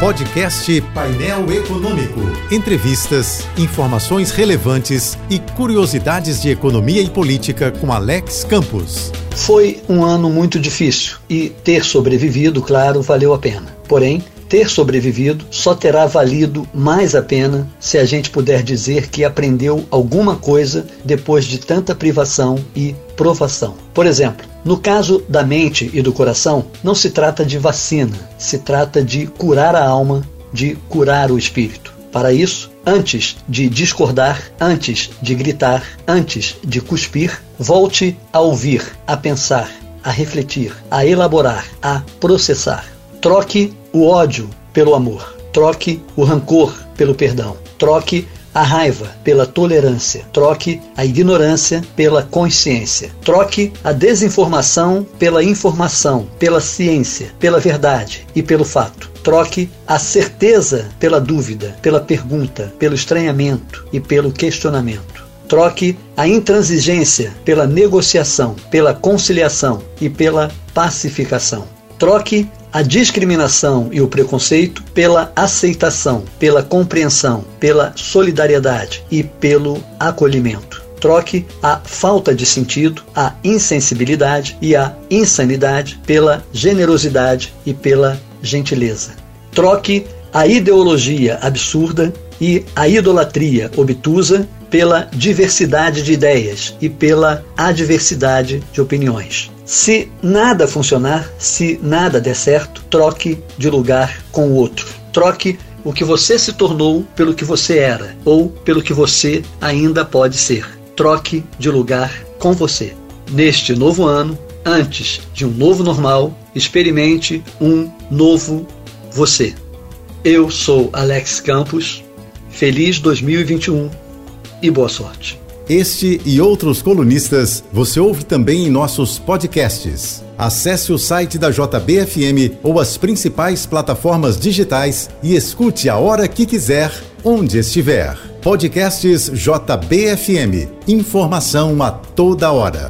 Podcast Painel Econômico. Entrevistas, informações relevantes e curiosidades de economia e política com Alex Campos. Foi um ano muito difícil e ter sobrevivido, claro, valeu a pena. Porém, ter sobrevivido só terá valido mais a pena se a gente puder dizer que aprendeu alguma coisa depois de tanta privação e provação. Por exemplo, no caso da mente e do coração, não se trata de vacina, se trata de curar a alma, de curar o espírito. Para isso, antes de discordar, antes de gritar, antes de cuspir, volte a ouvir, a pensar, a refletir, a elaborar, a processar. Troque o ódio pelo amor. Troque o rancor pelo perdão. Troque a raiva pela tolerância. Troque a ignorância pela consciência. Troque a desinformação pela informação, pela ciência, pela verdade e pelo fato. Troque a certeza pela dúvida, pela pergunta, pelo estranhamento e pelo questionamento. Troque a intransigência pela negociação, pela conciliação e pela pacificação. Troque a discriminação e o preconceito pela aceitação, pela compreensão, pela solidariedade e pelo acolhimento. Troque a falta de sentido, a insensibilidade e a insanidade pela generosidade e pela gentileza. Troque a ideologia absurda e a idolatria obtusa pela diversidade de ideias e pela adversidade de opiniões. Se nada funcionar, se nada der certo, troque de lugar com o outro. Troque o que você se tornou pelo que você era ou pelo que você ainda pode ser. Troque de lugar com você. Neste novo ano, antes de um novo normal, experimente um novo você. Eu sou Alex Campos. Feliz 2021 e boa sorte. Este e outros colunistas você ouve também em nossos podcasts. Acesse o site da JBFM ou as principais plataformas digitais e escute a hora que quiser, onde estiver. Podcasts JBFM. Informação a toda hora.